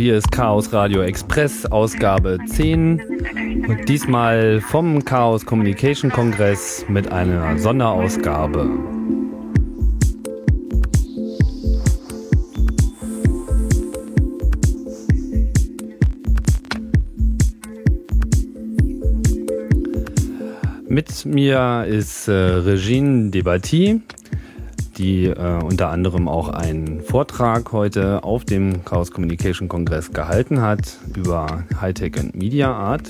Hier ist Chaos Radio Express, Ausgabe 10. Und diesmal vom Chaos Communication Kongress mit einer Sonderausgabe. Mit mir ist äh, Regine Debati, die äh, unter anderem auch einen Vortrag heute auf dem Chaos Communication Kongress gehalten hat über Hightech und Media Art.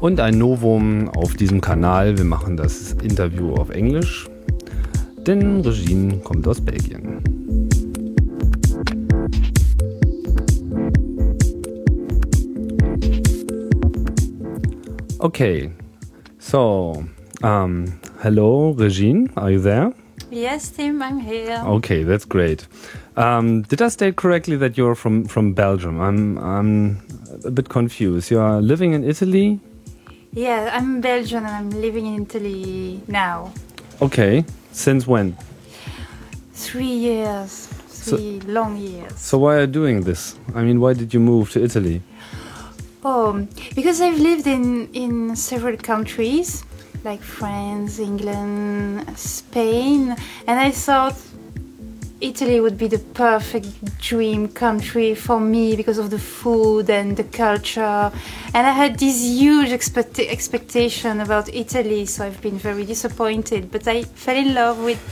Und ein Novum auf diesem Kanal, wir machen das Interview auf Englisch, denn Regine kommt aus Belgien. Okay, so um, hello, Regine, are you there? Yes, Tim, I'm here. Okay, that's great. Um, did I state correctly that you're from, from Belgium? I'm, I'm a bit confused. You are living in Italy? Yeah, I'm Belgian and I'm living in Italy now. Okay, since when? Three years, three so, long years. So, why are you doing this? I mean, why did you move to Italy? Oh, because I've lived in, in several countries like France, England, Spain, and I thought Italy would be the perfect dream country for me because of the food and the culture. And I had this huge expect- expectation about Italy, so I've been very disappointed. But I fell in love with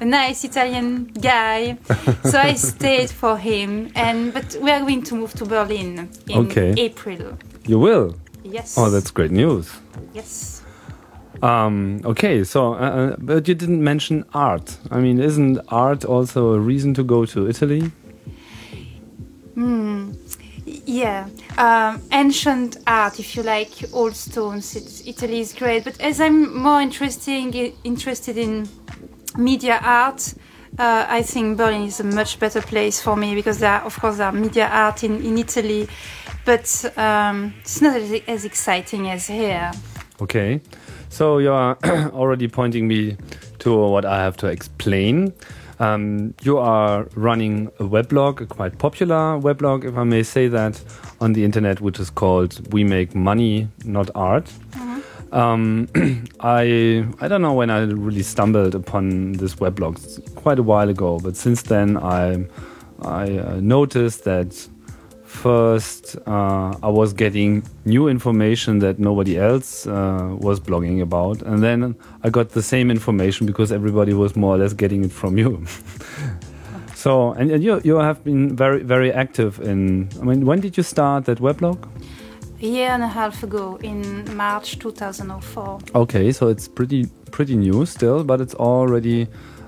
a nice Italian guy, so I stayed for him. And but we are going to move to Berlin in okay. April. You will. Yes. Oh, that's great news. Yes. Um, okay, so uh, uh, but you didn't mention art. I mean, isn't art also a reason to go to Italy? Hmm. Yeah, um, ancient art, if you like, old stones. It's, Italy is great, but as I'm more interesting interested in media art, uh, I think Berlin is a much better place for me because there, are, of course, there are media art in, in Italy, but um, it's not as, as exciting as here. Okay. So you are already pointing me to what I have to explain. Um, you are running a weblog, a quite popular weblog, if I may say that, on the internet, which is called "We Make Money, Not Art." Mm-hmm. Um, I I don't know when I really stumbled upon this weblog quite a while ago, but since then I I uh, noticed that first uh, I was getting new information that nobody else uh, was blogging about, and then I got the same information because everybody was more or less getting it from you. so, and, and, you you have been very very active in. I mean, when did you start that weblog? A year and a half ago, in March 2004. Okay, so it's pretty pretty new still, but it's already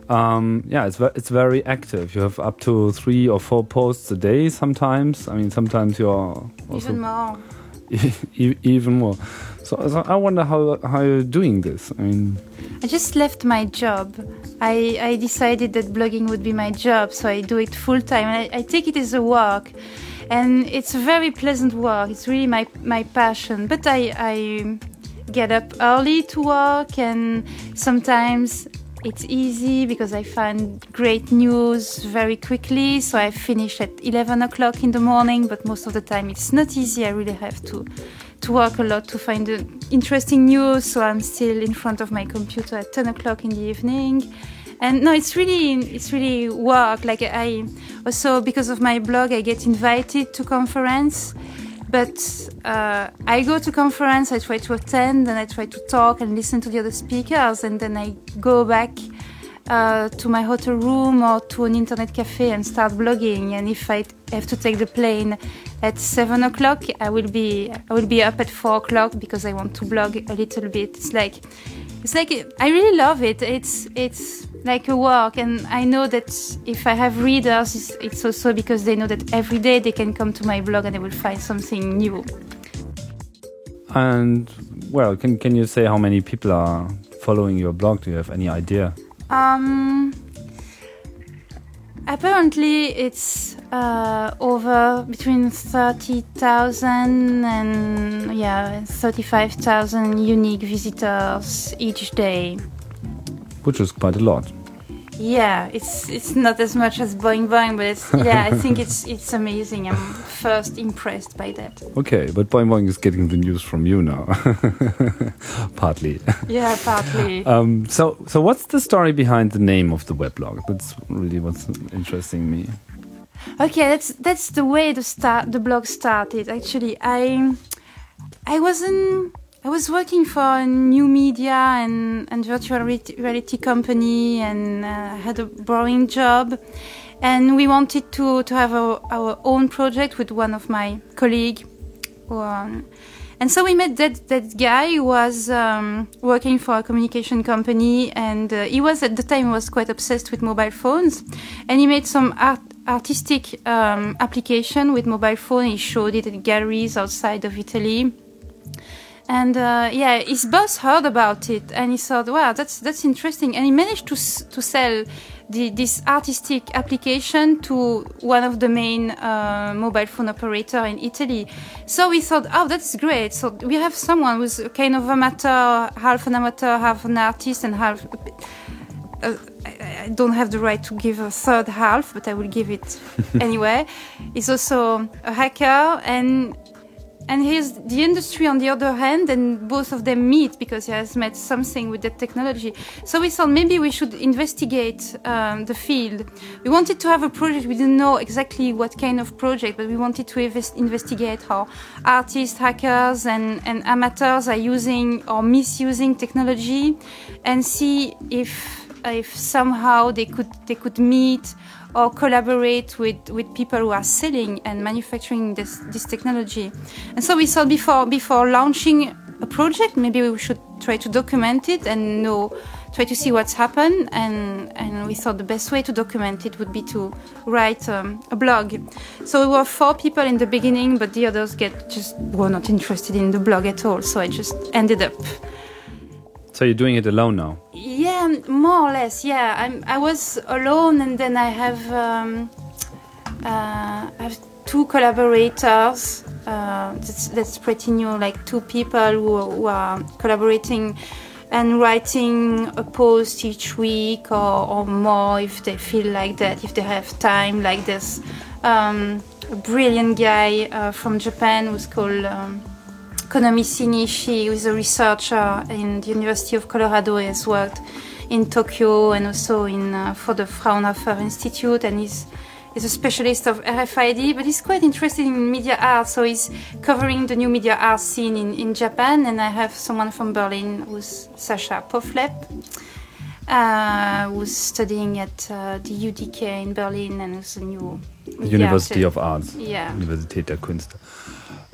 um, yeah, it's it's very active. You have up to three or four posts a day. Sometimes, I mean, sometimes you're even more. even more. So, so, I wonder how how you're doing this. I mean, I just left my job. I I decided that blogging would be my job, so I do it full time. I, I take it as a work, and it's a very pleasant work. It's really my my passion. But I I get up early to work, and sometimes it's easy because I find great news very quickly. So I finish at 11 o'clock in the morning, but most of the time it's not easy. I really have to to work a lot to find the interesting news. So I'm still in front of my computer at 10 o'clock in the evening. And no, it's really it's really work. Like I also because of my blog, I get invited to conference but uh, I go to conference, I try to attend, and I try to talk and listen to the other speakers, and then I go back uh, to my hotel room or to an internet cafe and start blogging. And if I have to take the plane at seven o'clock, I will be I will be up at four o'clock because I want to blog a little bit. It's like it's like I really love it. It's it's like a work, and I know that if I have readers, it's, it's also because they know that every day they can come to my blog and they will find something new. And well, can can you say how many people are following your blog? Do you have any idea? Um, apparently, it's uh, over between 30,000 and yeah, 35,000 unique visitors each day. Which is quite a lot. Yeah, it's it's not as much as Boing Boing, but it's yeah, I think it's it's amazing. I'm first impressed by that. Okay, but Boing Boing is getting the news from you now, partly. Yeah, partly. Um, so so what's the story behind the name of the weblog? That's really what's interesting me. Okay, that's that's the way the start the blog started. Actually, I I wasn't I was working for a new media and, and virtual reality company and uh, had a boring job. And we wanted to, to have a, our own project with one of my colleagues. Um, and so we met that, that guy who was um, working for a communication company and uh, he was at the time was quite obsessed with mobile phones and he made some art, artistic um, application with mobile phone. He showed it at galleries outside of Italy and uh, yeah, his boss heard about it, and he thought, "Wow, that's that's interesting." And he managed to to sell the, this artistic application to one of the main uh, mobile phone operator in Italy. So we thought, "Oh, that's great!" So we have someone who's kind of amateur, half an amateur, half an artist, and half. Uh, I don't have the right to give a third half, but I will give it anyway. He's also a hacker, and and here's the industry on the other hand, and both of them meet because he has met something with that technology. So we thought maybe we should investigate um, the field. We wanted to have a project. We didn't know exactly what kind of project, but we wanted to invest investigate how artists, hackers, and, and amateurs are using or misusing technology, and see if if somehow they could they could meet or collaborate with, with people who are selling and manufacturing this, this technology. And so we thought before before launching a project, maybe we should try to document it and know try to see what's happened. And and we thought the best way to document it would be to write um, a blog. So we were four people in the beginning but the others get just were not interested in the blog at all. So i just ended up so you're doing it alone now? Yeah, more or less. Yeah, I'm. I was alone, and then I have um, uh, I have two collaborators. Uh, that's, that's pretty new. Like two people who, who are collaborating and writing a post each week or, or, more if they feel like that, if they have time. Like this um, brilliant guy uh, from Japan who's called. Um, Konomichi Nishi, who is a researcher in the University of Colorado, has worked in Tokyo and also in uh, for the Fraunhofer Institute, and he's he's a specialist of RFID, but he's quite interested in media art, so he's covering the new media art scene in, in Japan. And I have someone from Berlin who's Sascha Pohflepp, uh, who's studying at uh, the UDK in Berlin and who's a new University of Arts, yeah. Universität der Künste.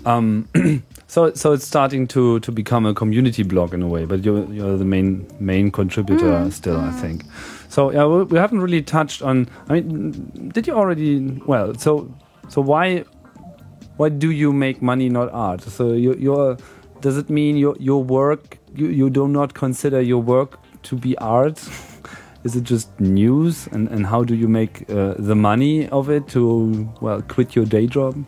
Um, so so it's starting to to become a community blog in a way, but you're you're the main main contributor mm. still, mm. I think. So yeah, we, we haven't really touched on. I mean, did you already? Well, so so why why do you make money, not art? So you, you're does it mean your your work you you do not consider your work to be art? Is it just news? And and how do you make uh, the money of it to well quit your day job?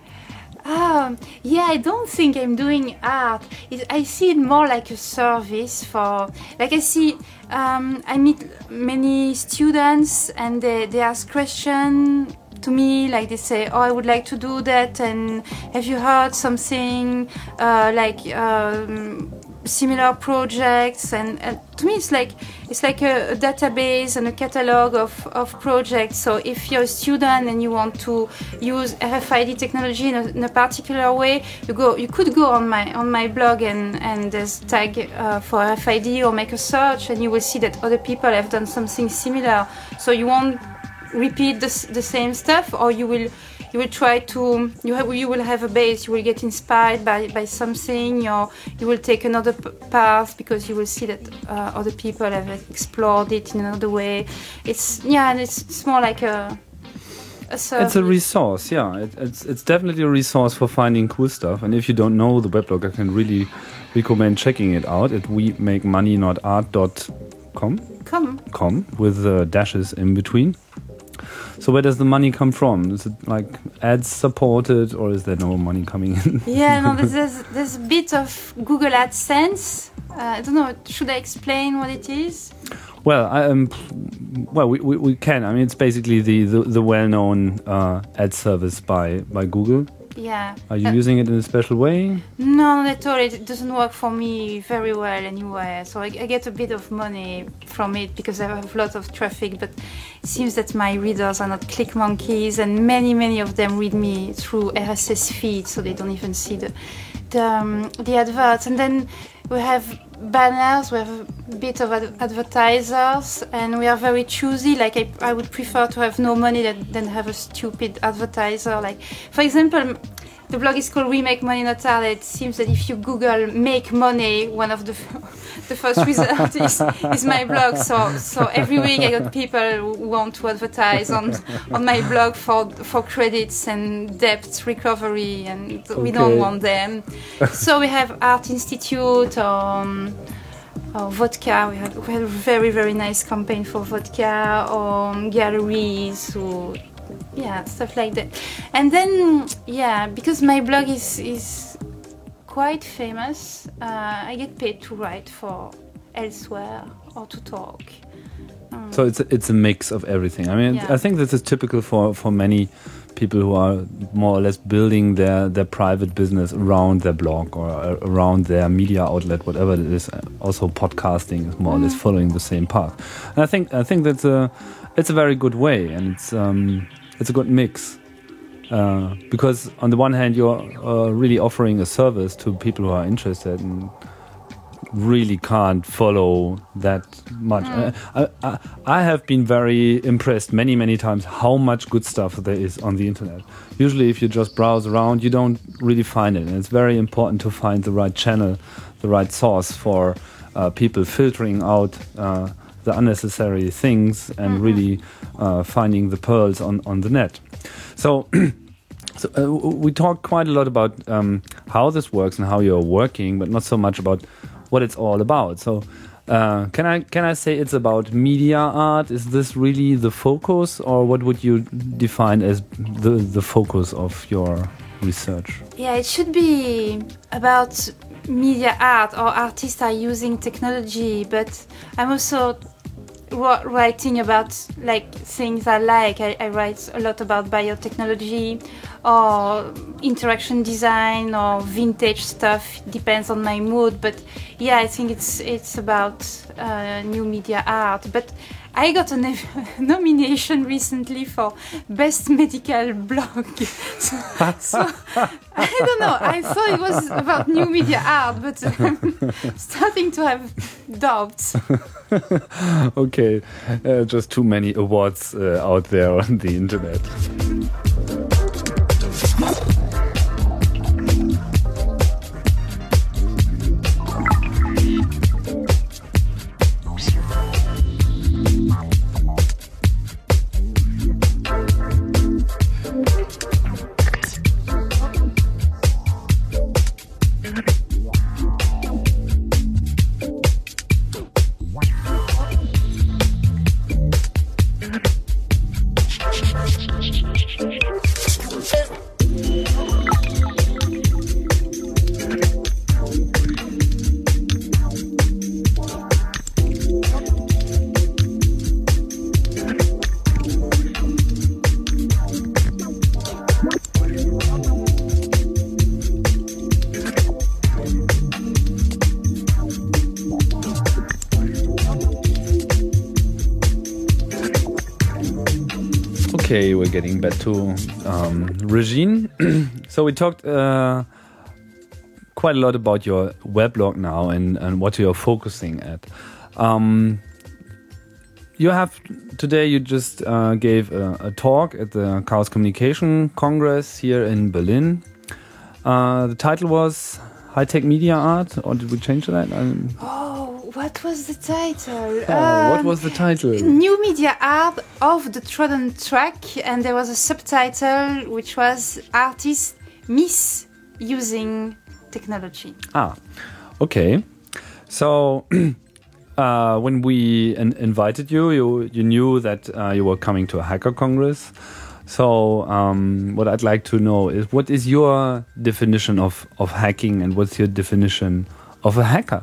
Um, yeah, I don't think I'm doing art. It, I see it more like a service for, like I see, um, I meet many students and they, they ask questions to me like they say oh i would like to do that and have you heard something uh, like um, similar projects? And, to me it's like it's like a, a, database and a catalog of, of projects. So if you're a student and you want to use RFID technology in a, in a particular way you go you could go on my on my blog and and there's tag uh, for RFID or make a search and you will see that other people have done something similar. So you won't repeat the, the same stuff or you will you will try to you have you will have a base you will get inspired by, by something or you will take another path because you will see that uh, other people have explored it in another way it's yeah it's, it's more like a it's a resource, yeah. It, it's it's definitely a resource for finding cool stuff. And if you don't know the weblog, I can really recommend checking it out at we make money not art.com. Com. Com with uh, dashes in between. So where does the money come from? Is it like ads supported, or is there no money coming in? yeah, no, there's, there's, there's a bit of Google AdSense. Uh, I don't know. Should I explain what it is? Well, I, um, well, we, we, we can. I mean, it's basically the the, the well-known uh, ad service by by Google. Yeah. Are you Uh, using it in a special way? No, not at all. It doesn't work for me very well anyway. So I, I get a bit of money from it because I have a lot of traffic. But it seems that my readers are not click monkeys, and many, many of them read me through RSS feed, so they don't even see the the, um, the adverts. And then we have banners. We have a bit of ad- advertisers, and we are very choosy. Like I, I would prefer to have no money than, than have a stupid advertiser. Like for example, the blog is called We Make Money Not Hard. It seems that if you Google "make money," one of the the first result is, is my blog. So so every week I got people who want to advertise on on my blog for for credits and debt recovery, and we don't want them. so we have Art Institute. Um, or vodka, we had, we had a very very nice campaign for vodka, or galleries, or yeah, stuff like that. And then yeah, because my blog is is quite famous, uh, I get paid to write for elsewhere or to talk. Um, So it's a, it's a mix of everything. I mean, Yeah. I think this is typical for for many people who are more or less building their their private business around their blog or uh, around their media outlet, whatever it is. Also, podcasting is more or less Mm. following the same path. And I think I think that's a it's a very good way, and it's um, it's a good mix. Uh, because on the one hand, you're uh, really offering a service to people who are interested and really can't follow that much. Mm. I, I, I have been very impressed many, many times how much good stuff there is on the internet. Usually, if you just browse around, you don't really find it. And it's very important to find the right channel, the right source for uh, people filtering out uh, the unnecessary things and Mhm. really uh, finding the pearls on, on the net. So, so uh, we talked quite a lot about um, how this works and how you're working, but not so much about what it's all about. So, uh, can I can I say it's about media art? Is this really the focus, or what would you define as the the focus of your research? Yeah, it should be about media art or artists are using technology, but I'm also writing about like things I like. I, I write a lot about biotechnology or interaction design or vintage stuff. Depends on my mood, but yeah, I think it's it's about uh, new media art. But I got a nomination recently for best medical blog. so, so I don't know. I thought it was about new media art, but I'm starting to have doubts. okay, uh, just too many awards uh, out there on the internet. Okay, we're getting back to um, Regine. so we talked uh, quite a lot about your weblog now and, and what you're focusing at. Um, you have today. You just uh, gave a, a talk at the Chaos Communication Congress here in Berlin. Uh, the title was High Tech Media Art, or did we change that? Um, Oh, what was the title? oh, what Um, was the title? New media art of the trodden track, and there was a subtitle which was artists misusing technology. Ah, okay. So uh, when we in- invited you, you you knew that uh, you were coming to a hacker congress. So um, what I'd like to know is what is your definition of of hacking, and what's your definition of a hacker?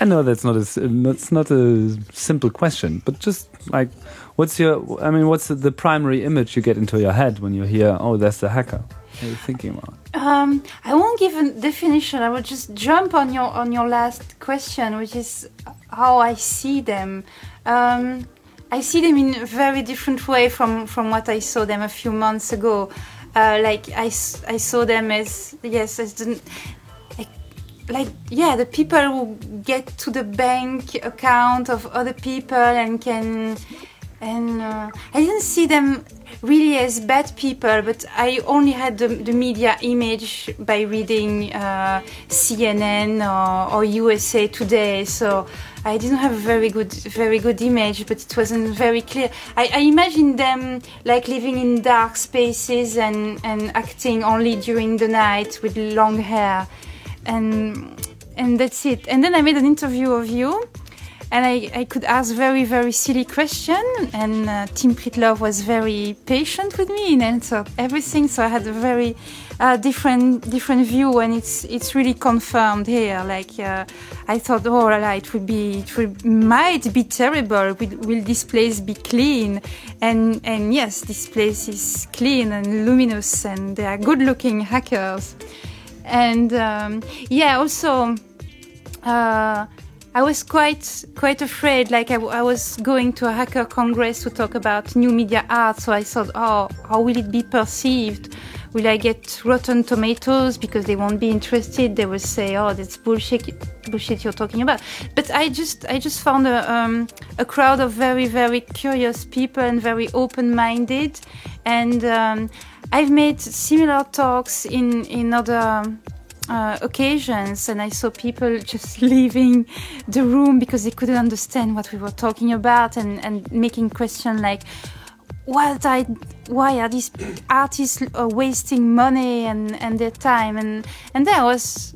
I know that's not a that's not a simple question, but just like, what's your? I mean, what's the, primary image you get into your head when you hear, "Oh, that's the hacker"? What are you thinking about? Um, I won't give a definition. I will just jump on your on your last question, which is how I see them. Um, I see them in a very different way from from what I saw them a few months ago. Uh, like I, I saw them as yes as the, like yeah the people who get to the bank account of other people and can and uh, I didn't see them really as bad people, but I only had the, the media image by reading uh, CNN or, or, USA Today. So I didn't have a very good, very good image, but it wasn't very clear. I, I imagined them like living in dark spaces and, and acting only during the night with long hair, and and that's it. And then I made an interview of you and I, I could ask very very silly question and uh, Tim Pritlove was very patient with me and answered everything so I had a very uh, different different view and it's it's really confirmed here like uh, I thought oh la, la, it would be it would, might be terrible will, will this place be clean and and yes this place is clean and luminous and they are good looking hackers and um, yeah also uh, I was quite quite afraid. Like I, I, was going to a hacker congress to talk about new media art, so I thought, oh, how will it be perceived? Will I get rotten tomatoes because they won't be interested? They will say, oh, that's bullshit, bullshit you're talking about. But I just I just found a um, a crowd of very very curious people and very open minded, and um, I've made similar talks in in other uh, occasions and I saw people just leaving the room because they couldn't understand what we were talking about and, and making questions like what I, why are these artists uh, wasting money and, and their time? And and there was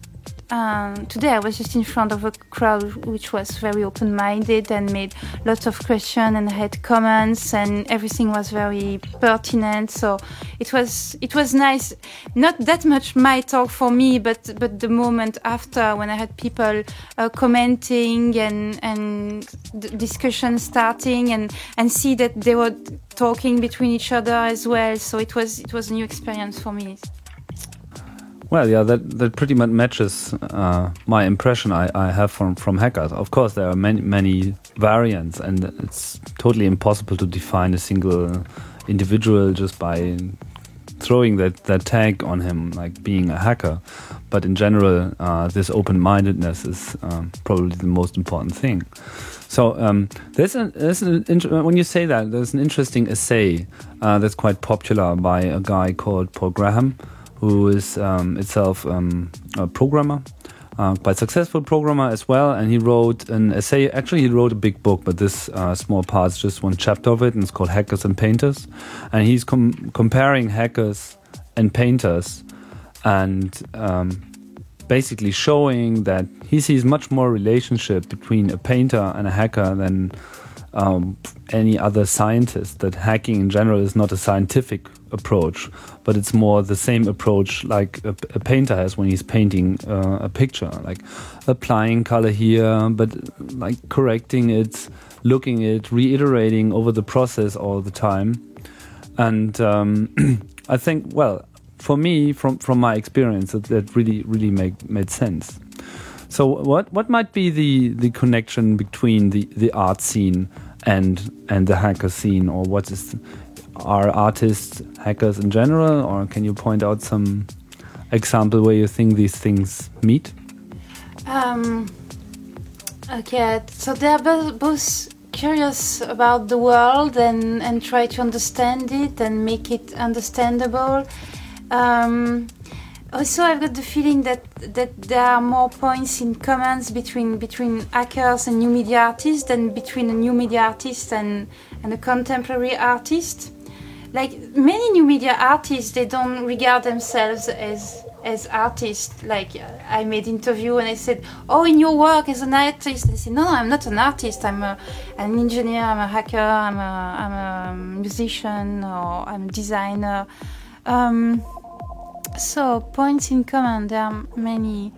um, today I was just in front of a crowd which was very open-minded and made lots of questions and had comments and everything was very pertinent. So it was it was nice. Not that much my talk for me, but but the moment after when I had people uh, commenting and and discussion starting and and see that they were talking between each other as well. So it was it was a new experience for me. Well, yeah, that that pretty much matches uh, my impression I, I have from from hackers. Of course, there are many many variants, and it's totally impossible to define a single individual just by throwing that that tag on him, like being a hacker. But in general, uh, this open-mindedness is um, probably the most important thing. So um, there's an, there's an when you say that there's an interesting essay uh, that's quite popular by a guy called Paul Graham who is um, itself um, a programmer, uh, quite successful programmer as well. And he wrote an essay. Actually, he wrote a big book, but this uh, small part is just one chapter of it, and it's called Hackers and Painters. And he's com comparing hackers and painters, and um, basically showing that he sees much more relationship between a painter and a hacker than um, any other scientist that hacking in general is not a scientific approach, but it's more the same approach like a, a painter has when he's painting uh, a picture, like applying color here, but like correcting it, looking it, reiterating over the process all the time. And um, I think, well, for me, from from my experience, that, that really really make, made sense. So what what might be the the connection between the the art scene and and the hacker scene, or what is are artists hackers in general, or can you point out some example where you think these things meet? Um, okay, so they are both curious about the world and and try to understand it and make it understandable. Um, also, I've got the feeling that that there are more points in commons between between hackers and new media artists than between a new media artist and and a contemporary artist. Like many new media artists, they don't regard themselves as as artists. Like I made interview and I said, "Oh, in your work as an artist," they said, "No, no, I'm not an artist. I'm a, an engineer. I'm a hacker. I'm a I'm a musician or I'm a designer." Um, so, points in common, there are many.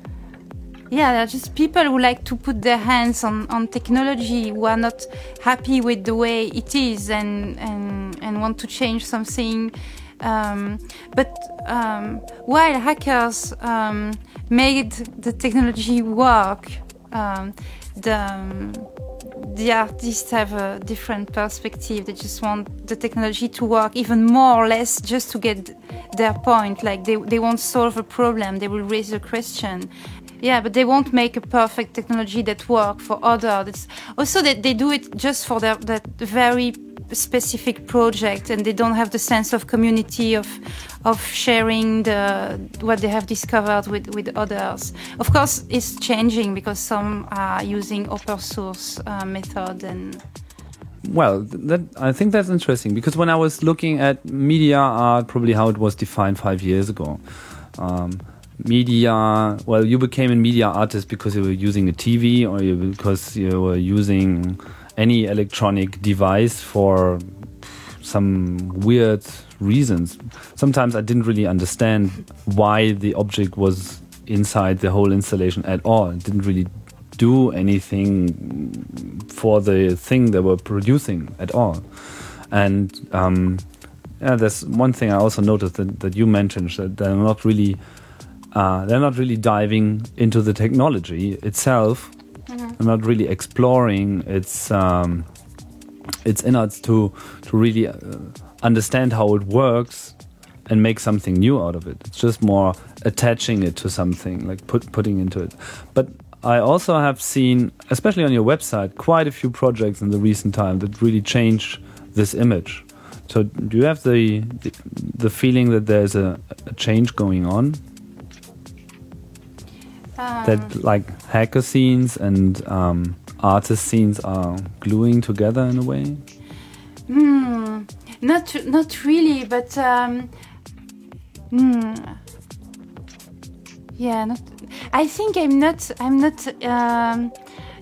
Yeah, they're just people who like to put their hands on, on technology, who are not happy with the way it is and, and, and want to change something. Um, but um, while hackers um, made the technology work, um, the, the artists have a different perspective. They just want the technology to work even more or less just to get their point. Like they, they won't solve a problem, they will raise a question yeah, but they won't make a perfect technology that work for others. also, that they do it just for their that very specific project, and they don't have the sense of community of of sharing the what they have discovered with with others. Of course, it's changing because some are using open source uh, method and. Well, that, I think that's interesting because when I was looking at media art, probably how it was defined five years ago. Um, media well you became a media artist because you were using a tv or you, because you were using any electronic device for some weird reasons. Sometimes i didn't really understand why the object was inside the whole installation at all. It didn't really do anything for the thing they were producing at all. And um, yeah, there's one thing I also noticed that, that you mentioned that they're not really uh, they're not really diving into the technology itself. Mm-hmm. They're not really exploring its um, its innards to to really uh, understand how it works and make something new out of it. It's just more attaching it to something, like put putting into it. But I also have seen, especially on your website, quite a few projects in the recent time that really change this image. So, do you have the the, the feeling that there's a, a change going on? That like hacker scenes and um, artist scenes are gluing together in a way? Hmm, not not really, but um, hmm, yeah, not. I think I'm not. I'm not. Um,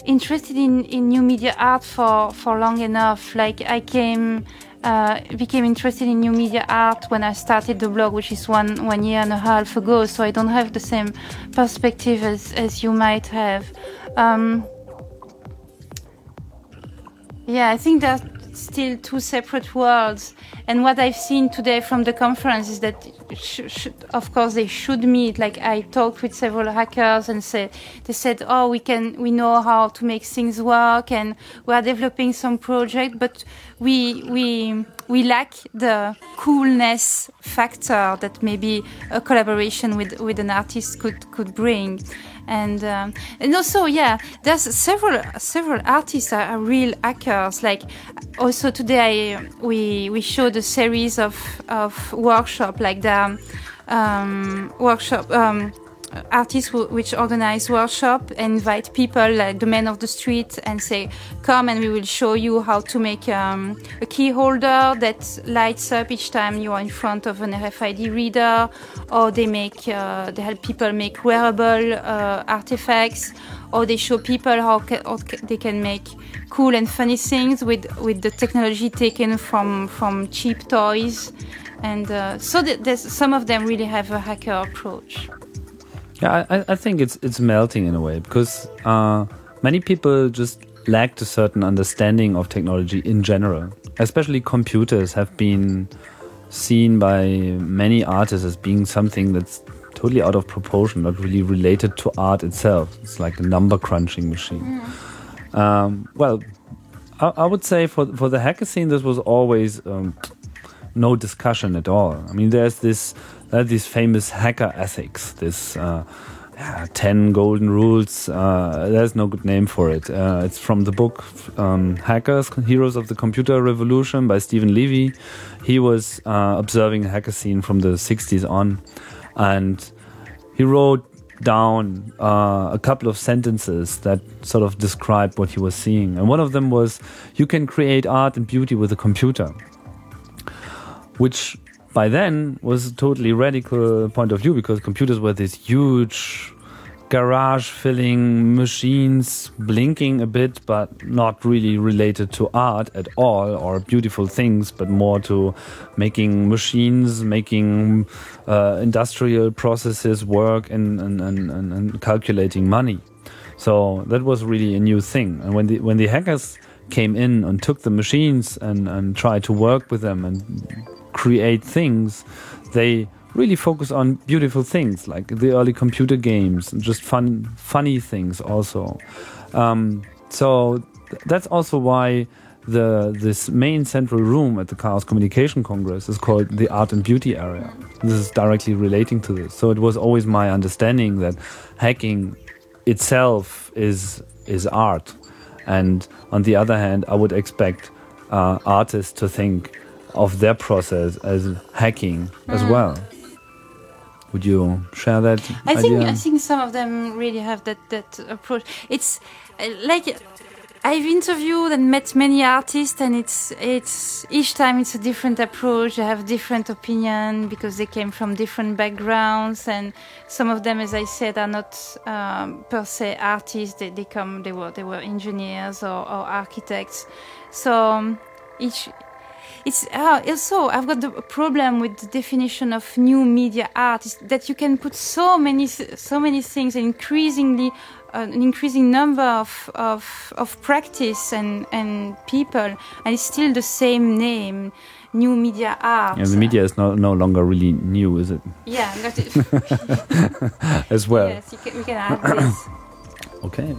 interested in, in new media art for, for long enough. Like I came uh, became interested in new media art when I started the blog, which is one one year and a half ago. So I don't have the same perspective as as you might have. Um, yeah, I think that still two separate worlds. And what I've seen today from the conference is that, of course, they should meet. Like I talked with several hackers and said they said, "Oh, we can, we know how to make things work, and we are developing some project, but we we." We lack the coolness factor that maybe a collaboration with, with an artist could, could bring. And um, and also yeah there's several several artists are, are, real hackers like also today I, we we showed a series of of workshop like the um, workshop um, artists which organize workshop and invite people like the men of the street and say come and we will show you how to make um, a key holder that lights up each time you are in front of an RFID reader or they make uh, they help people make wearable uh, artifacts or they show people how, ca how they can make cool and funny things with with the technology taken from from cheap toys. And uh, so th some of them really have a hacker approach yeah, I, I think it's it's melting in a way because uh, many people just lacked a certain understanding of technology in general. Especially computers have been seen by many artists as being something that's totally out of proportion, not really related to art itself. It's like a number crunching machine. Mm. Um, well, I, I, would say for for the hacker scene, this was always um, no discussion at all. I mean, there's this uh, these famous hacker ethics, this uh, 10 golden rules. Uh, there's no good name for it. Uh, it's from the book um, Hackers, Heroes of the Computer Revolution by Steven Levy. He was uh, observing a hacker scene from the 60s on, and he wrote down uh, a couple of sentences that sort of describe what he was seeing. And one of them was, You can create art and beauty with a computer. Which by then was a totally radical point of view because computers were this huge garage filling machines blinking a bit, but not really related to art at all or beautiful things, but more to making machines, making uh, industrial processes work and, and, and, and, calculating money. So that was really a new thing. And when the, when the hackers came in and took the machines and, and tried to work with them and create things, they really focus on beautiful things like the early computer games and just fun, funny things also. Um, so th that's also why the this main central room at the Chaos Communication Congress is called the Art and Beauty area. This is directly relating to this. So it was always my understanding that hacking itself is is art, and on the other hand, I would expect uh, artists to think of their process as hacking mm. as well. Would you share that? I idea? think I think some of them really have that that approach. It's uh, like I've interviewed and met many artists, and it's it's each time it's a different approach. They have different opinion because they came from different backgrounds, and some of them, as I said, are not um, per se artists. They, they come they were they were engineers or, or architects. So um, each it's uh, also I've got the problem with the definition of new media art is that you can put so many so many things increasingly uh, an increasing number of, of of practice and and people and it's still the same name new media art. Yeah the media is no, no longer really new is it? Yeah as well. Yes you can, we can add this. Okay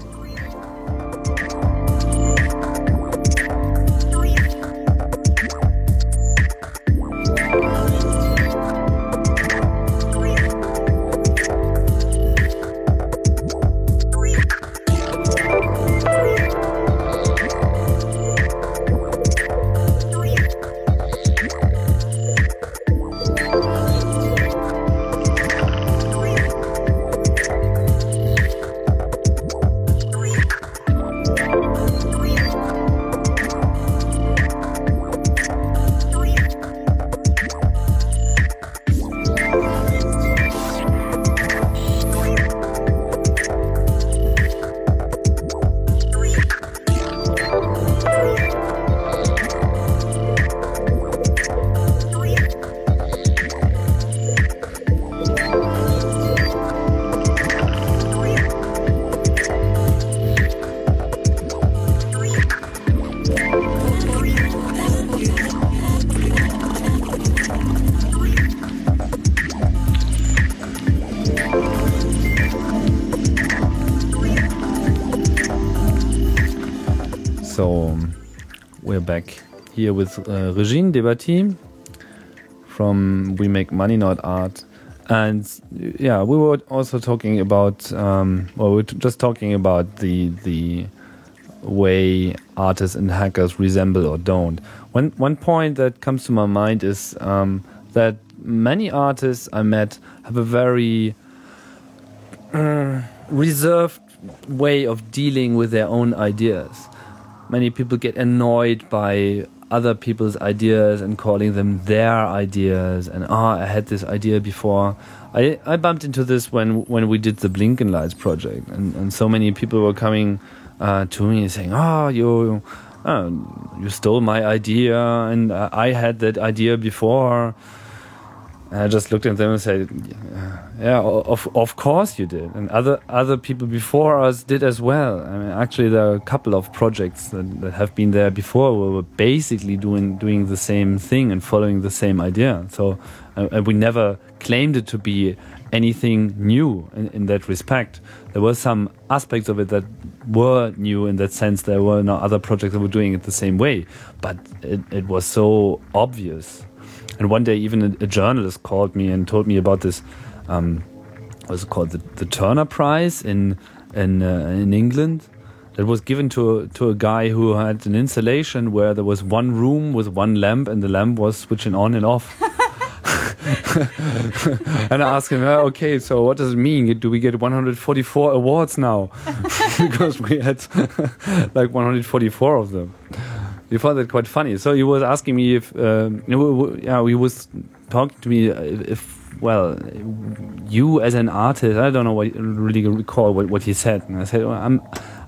here with uh, Regine Debatty from We Make Money Not Art. And yeah, we were also talking about, um, well, we are just talking about the the way artists and hackers resemble or don't. One one point that comes to my mind is um, that many artists I met have a very uh, reserved way of dealing with their own ideas. Many people get annoyed by other people's ideas and calling them their ideas and ah oh, I had this idea before. I, I bumped into this when when we did the Blinkenlights project and, and so many people were coming uh, to me saying oh you uh, you stole my idea and I had that idea before and I just looked at them and said, "Yeah, of of course you did, and other other people before us did as well. I mean, actually, there are a couple of projects that, that have been there before where we're basically doing doing the same thing and following the same idea. So, uh, and we never claimed it to be anything new in, in that respect. There were some aspects of it that were new in that sense. There were no other projects that were doing it the same way, but it, it was so obvious and one day, even a, a journalist called me and told me about this. Um, what's it called? The, the Turner Prize in in uh, in England. That was given to a, to a guy who had an installation where there was one room with one lamp, and the lamp was switching on and off. and I asked him, oh, okay, so what does it mean? Do we get 144 awards now? because we had like 144 of them he found that quite funny. So he was asking me if, um, yeah, he was talking to me if well, you as an artist, I don't know what really recall what, what he said. And I said, well, I'm,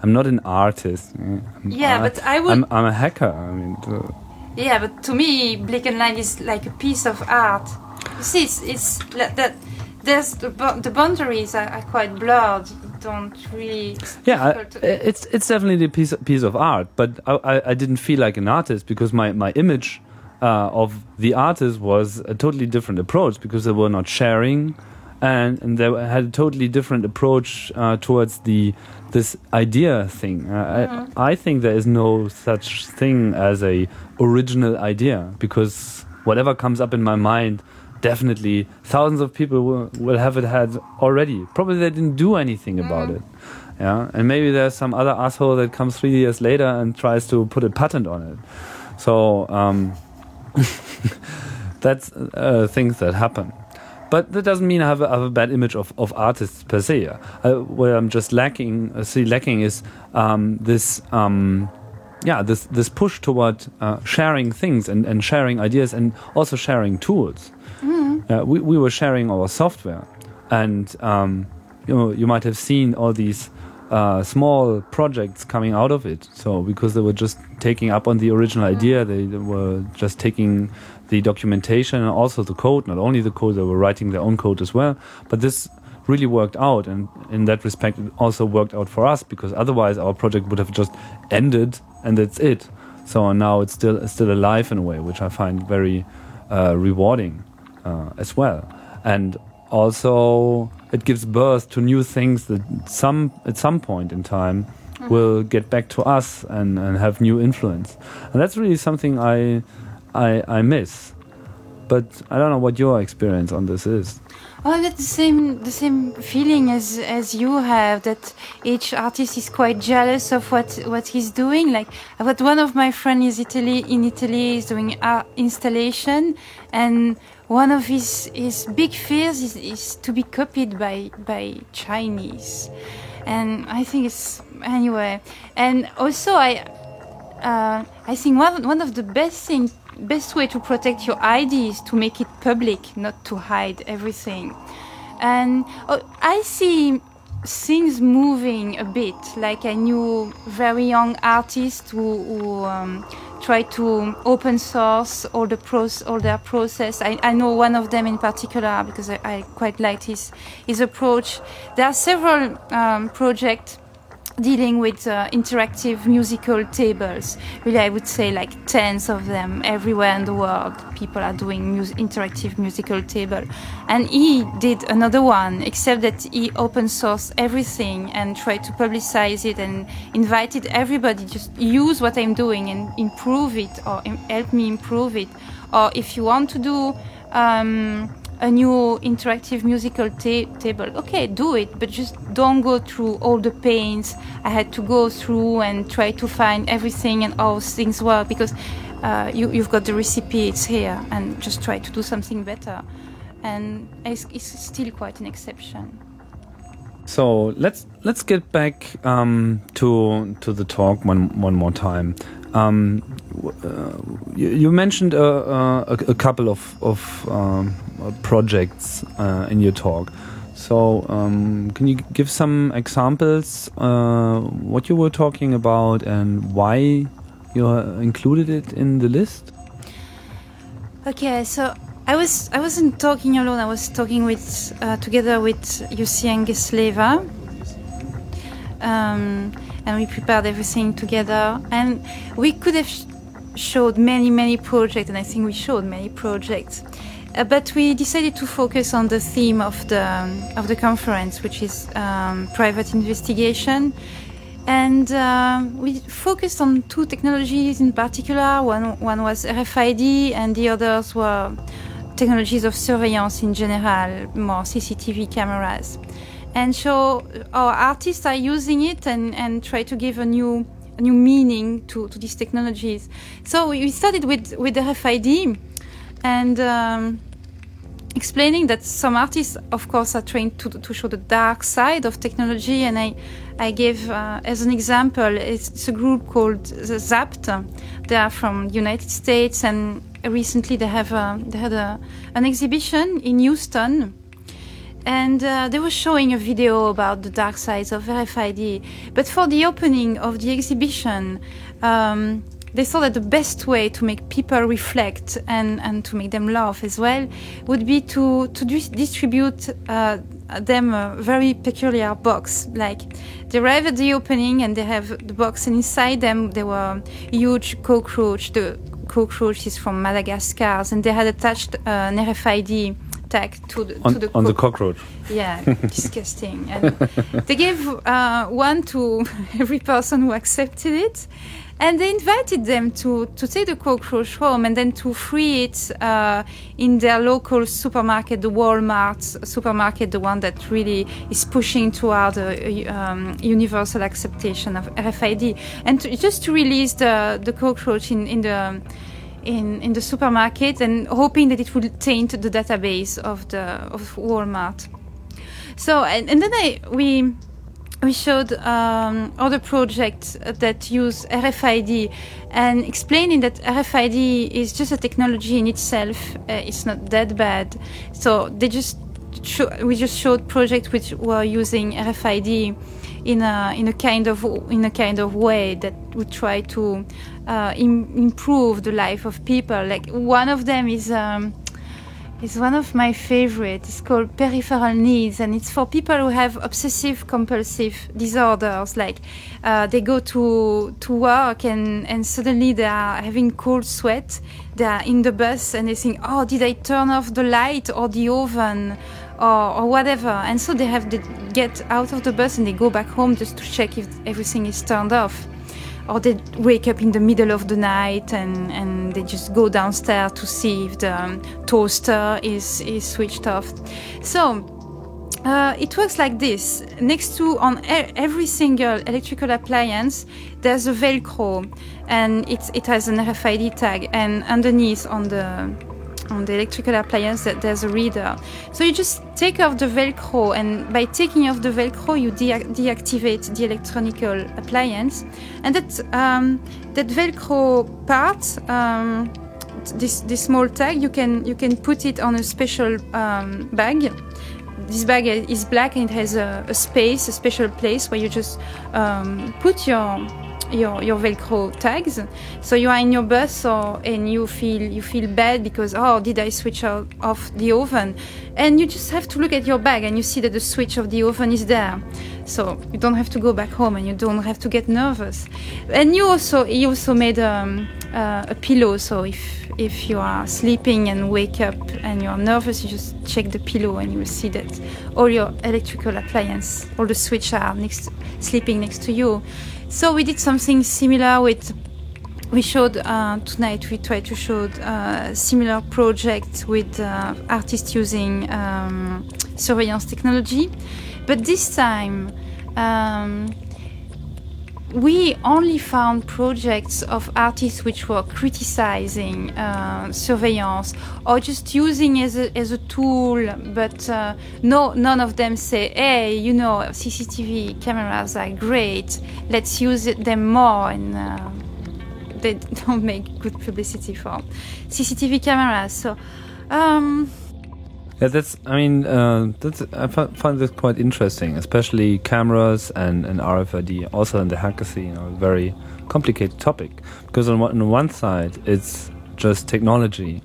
I'm not an artist. I'm, yeah, but I would. I'm, I'm a hacker. I mean. Uh, yeah, but to me, Blinkenlights is like a piece of art. You see, it's, it's that there's the, the boundaries are, are, quite blurred. Don't really. Yeah, it's it's definitely a piece piece of art, but I, I, I didn't feel like an artist because my my image uh, of the artist was a totally different approach because they were not sharing, and, and they had a totally different approach uh, towards the this idea thing. Uh, mm-hmm. I, I think there is no such thing as a original idea because whatever comes up in my mind definitely thousands of people will, will have it had already probably they didn't do anything about mm. it yeah and maybe there's some other asshole that comes three years later and tries to put a patent on it so um, that's uh, things that happen. But that doesn't mean I have a, have a bad image of, of artists per se. Uh, what I'm just lacking, uh, see, lacking is um, this, um, yeah, this this push toward uh, sharing things and, and sharing ideas and also sharing tools. Mm. we we were sharing our software, and um, you know you might have seen all these uh, small projects coming out of it. So because they were just taking up on the original idea, they, they, were just taking the documentation and also the code. Not only the code, they were writing their own code as well. But this really worked out, and in that respect, it also worked out for us because otherwise our project would have just ended and that's it. So now it's still still alive in a way, which I find very uh, rewarding uh, as well. And also it gives birth to new things that some at some point in time mm-hmm. will get back to us and, and have new influence. And that's really something I, I I miss. But I don't know what your experience on this is. Oh, that's the same the same feeling as as you have. That each artist is quite jealous of what what he's doing. Like, I've got one of my friends is Italy in Italy is doing art installation, and one of his, his big fears is, is to be copied by, by Chinese. And I think it's, anyway. And also, I, uh, I think one, one of the best thing, best way to protect your ID is to make it public, not to hide everything. And oh, I see things moving a bit. Like I knew very young artists who, who um, try to open source all the pros, all their process. I, I know one of them in particular because I, I quite liked his his approach. There are several um, projects dealing with uh, interactive musical tables. Really, I would say like tens of them everywhere in the world. People are doing mus- interactive musical table, and he did another one, except that he open sourced everything and tried to publicize it and invited everybody just use what I'm doing and improve it or help me improve it. Or if you want to do um, a new interactive musical ta- table. Okay, do it, but just don't go through all the pains I had to go through and try to find everything and how things work because uh, you, have got the recipe, it's here, and just try to do something better. And it's, it's still quite an exception. So let's let's get back um, to to the talk one one more time. Um, uh, you, you, mentioned uh, uh, a, a, couple of, of um, projects in your talk. So, um, can you give some examples uh, what you were talking about and why you included it in the list? Okay, so I was I wasn't talking alone. I was talking with uh, together with Jussi Ängeslevä. Um, and we prepared everything together. And we could have sh- showed many, many projects, and I think we showed many projects. Uh, but we decided to focus on the theme of the of the conference, which is um, private investigation, and uh, we focused on two technologies in particular. One one was RFID, and the others were technologies of surveillance in general, more CCTV cameras and so our artists are using it and, and try to give a new a new meaning to, to these technologies. So we started with with the RFID and um, explaining that some artists, of course, are trying to, to show the dark side of technology. And I, I gave uh, as an example, it's, it's, a group called Zapped. They are from United States and recently they have uh, they had a, an exhibition in Houston and uh, they were showing a video about the dark sides of RFID. But for the opening of the exhibition, um, they thought that the best way to make people reflect and, and to make them laugh as well would be to, to dis- distribute uh, them a very peculiar box. Like they arrive at the opening and they have the box, and inside them there were huge cockroach. The cockroach is from Madagascar, and they had attached uh, an RFID tag to the, on, to the, on the cockroach. Yeah, disgusting. And they gave uh, one to every person who accepted it. And they invited them to, to take the cockroach home and then to free it uh, in their local supermarket, the Walmart supermarket, the one that really is pushing toward a, um, universal acceptation of RFID, and to, just to release the, the cockroach in, in the in, in the supermarket and hoping that it would taint the database of the of Walmart. So and, and then I we we showed um, other projects that use RFID and explaining that RFID is just a technology in itself. Uh, it's not that bad. So they just we just showed projects which were using RFID in a in a kind of in a kind of way that would try to uh, Im- improve the life of people. Like one of them is. Um, is one of my favorites. It's called peripheral needs, and it's for people who have obsessive compulsive disorders. Like uh, they go to to work and and suddenly they are having cold sweat. They are in the bus and they think, "Oh, did I turn off the light or the oven?" Or, or whatever, and so they have to get out of the bus and they go back home just to check if everything is turned off or they wake up in the middle of the night and, and they just go downstairs to see if the um, toaster is, is switched off. So uh, it works like this. Next to on every single electrical appliance, there's a Velcro, and it has an RFID tag, and underneath on the on the electrical appliance that there's a reader. So you just take off the Velcro, and by taking off the Velcro, you de- deactivate the electronical appliance, and that um, that Velcro part. Um, this, this small tag you can you can put it on a special um, bag this bag is black and it has a, a, space a special place where you just um, put your your your Velcro tags. So you are in your bus and you feel you feel bad because oh did I switch off the oven? And you just have to look at your bag and you see that the switch of the oven is there. So you don't have to go back home and you don't have to get nervous. And you also he also made um, uh, a pillow. So if if you are sleeping and wake up and you are nervous, you just check the pillow and you will see that all your electrical appliance, all the switch are next, sleeping next to you. So we did something similar with. We showed uh, tonight. We tried to show uh, similar project with uh, artists using um, surveillance technology, but this time um, we only found projects of artists which were criticizing uh, surveillance or just using as a, as a tool, but uh, no, none of them say, "Hey, you know, CCTV cameras are great. Let's use them more." And uh, they don't make good publicity for CCTV cameras. So. Um, yeah, that's. I mean, uh, that's. I find this quite interesting, especially cameras and, and RFID. Also in the hacker scene, you know, a very complicated topic because on one, on one side it's just technology,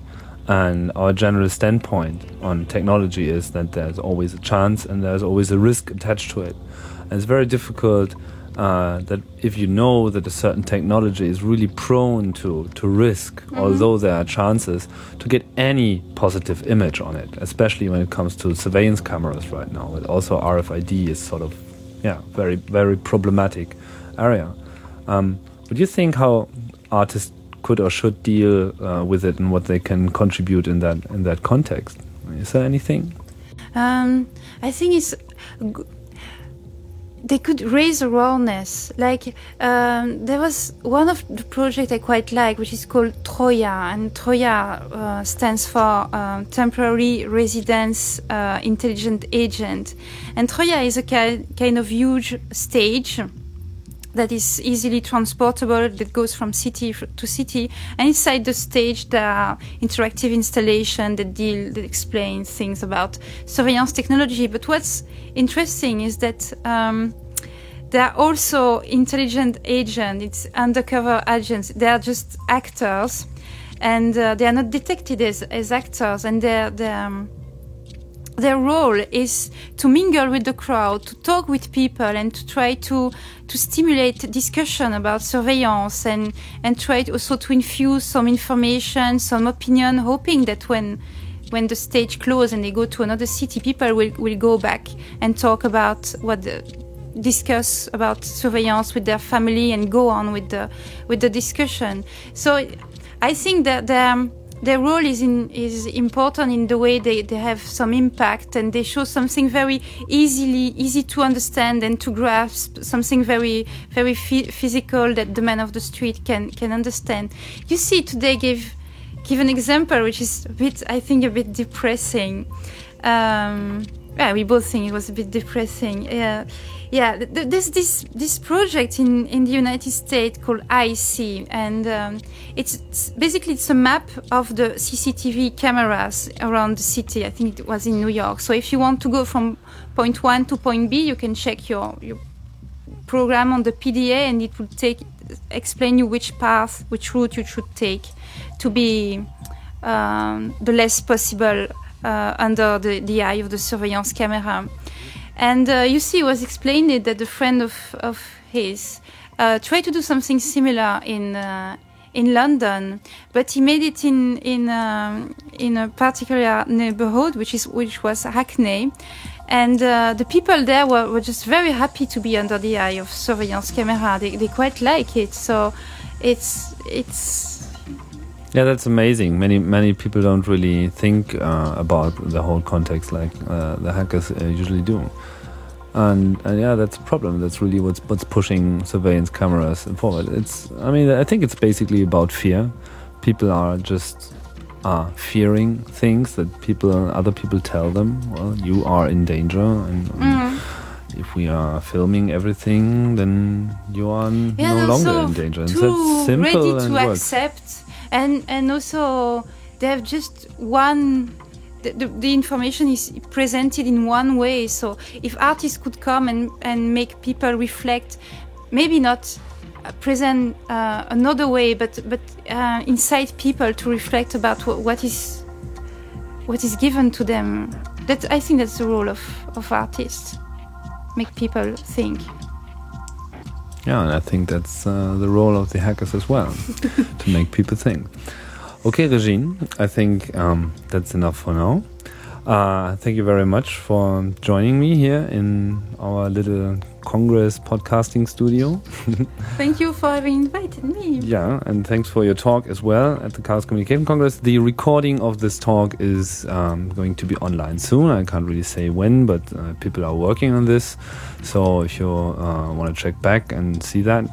and our general standpoint on technology is that there's always a chance and there's always a risk attached to it, and it's very difficult uh, that if you know that a certain technology is really prone to, to risk, mm-hmm. although there are chances to get any positive image on it, especially when it comes to surveillance cameras right now. But also RFID is sort of, yeah, very very problematic area. Um, what do you think how artists could or should deal uh, with it and what they can contribute in that in that context? Is there anything? Um, I think it's they could raise awareness. Like um, there was one of the project I quite like, which is called Troya, and Troya uh, stands for uh, Temporary Residence uh, Intelligent Agent. And Troya is a ki- kind of huge stage that is easily transportable that goes from city to city and inside the stage there are interactive installation that deal that explain things about surveillance technology. But what's interesting is that um, there are also intelligent agents it's undercover agents. They are just actors and uh, they are not detected as, as actors and they're, they're um, their role is to mingle with the crowd, to talk with people, and to try to to stimulate discussion about surveillance and and try also to infuse some information, some opinion, hoping that when when the stage closes and they go to another city, people will, will go back and talk about what the, discuss about surveillance with their family and go on with the with the discussion. So I think that the their role is in, is important in the way they, they have some impact and they show something very easily easy to understand and to grasp something very very physical that the man of the street can can understand. You see today give give an example which is a bit i think a bit depressing. Um, yeah we both think it was a bit depressing. Yeah yeah, there's this this project in in the United States called iSee, and um, it's, it's, basically it's a map of the CCTV cameras around the city. I think it was in New York. So if you want to go from point one to point B, you can check your your program on the PDA, and it will take explain you which path, which route you should take to be um, the less possible uh, under the, the eye of the surveillance camera. And uh, you see, it was explained that a friend of, of his uh, tried to do something similar in uh, in London, but he made it in in um, in a particular neighborhood, which is which was Hackney, and uh, the people there were, were just very happy to be under the eye of surveillance camera. They they quite like it, so it's it's. Yeah, that's amazing. Many many people don't really think uh, about the whole context like uh, the hackers usually do and, and yeah, that's a problem. That's really what's what's pushing surveillance cameras forward. It's I mean I think it's basically about fear. People are just are fearing things that people other people tell them. Well, you are in danger, and, mm. if we are filming everything, then you are yeah, no longer in danger. And too simple ready to accept, and and also they have just one the, the, the, information is presented in one way. So if artists could come and, and make people reflect, maybe not uh, present uh, another way, but but uh, incite people to reflect about what, what is what is given to them. That I think that's the role of, of artists, make people think. Yeah, and I think that's uh, the role of the hackers as well, to make people think. Okay, Regine, I think um, that's enough for now. Uh, thank you very much for joining me here in our little Congress podcasting studio. thank you for having invited me. Yeah, and thanks for your talk as well at the Chaos Communication Congress. The recording of this talk is um, going to be online soon. I can't really say when, but uh, people are working on this. So if you uh, want to check back and see that,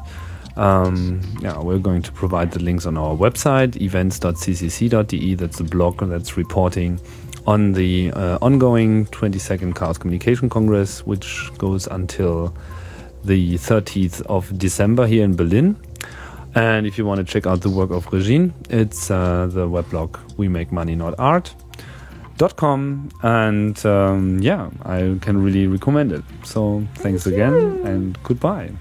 um, yeah, we're going to provide the links on our website, events.ccc.de. That's the blog that's reporting on the uh, ongoing 22nd Chaos Communication Congress, which goes until the 30th of December here in Berlin. And if you want to check out the work of Regine, it's uh, the weblog We Make Money Not Art. Dot com and um, yeah, I can really recommend it. So thanks Thank again and goodbye.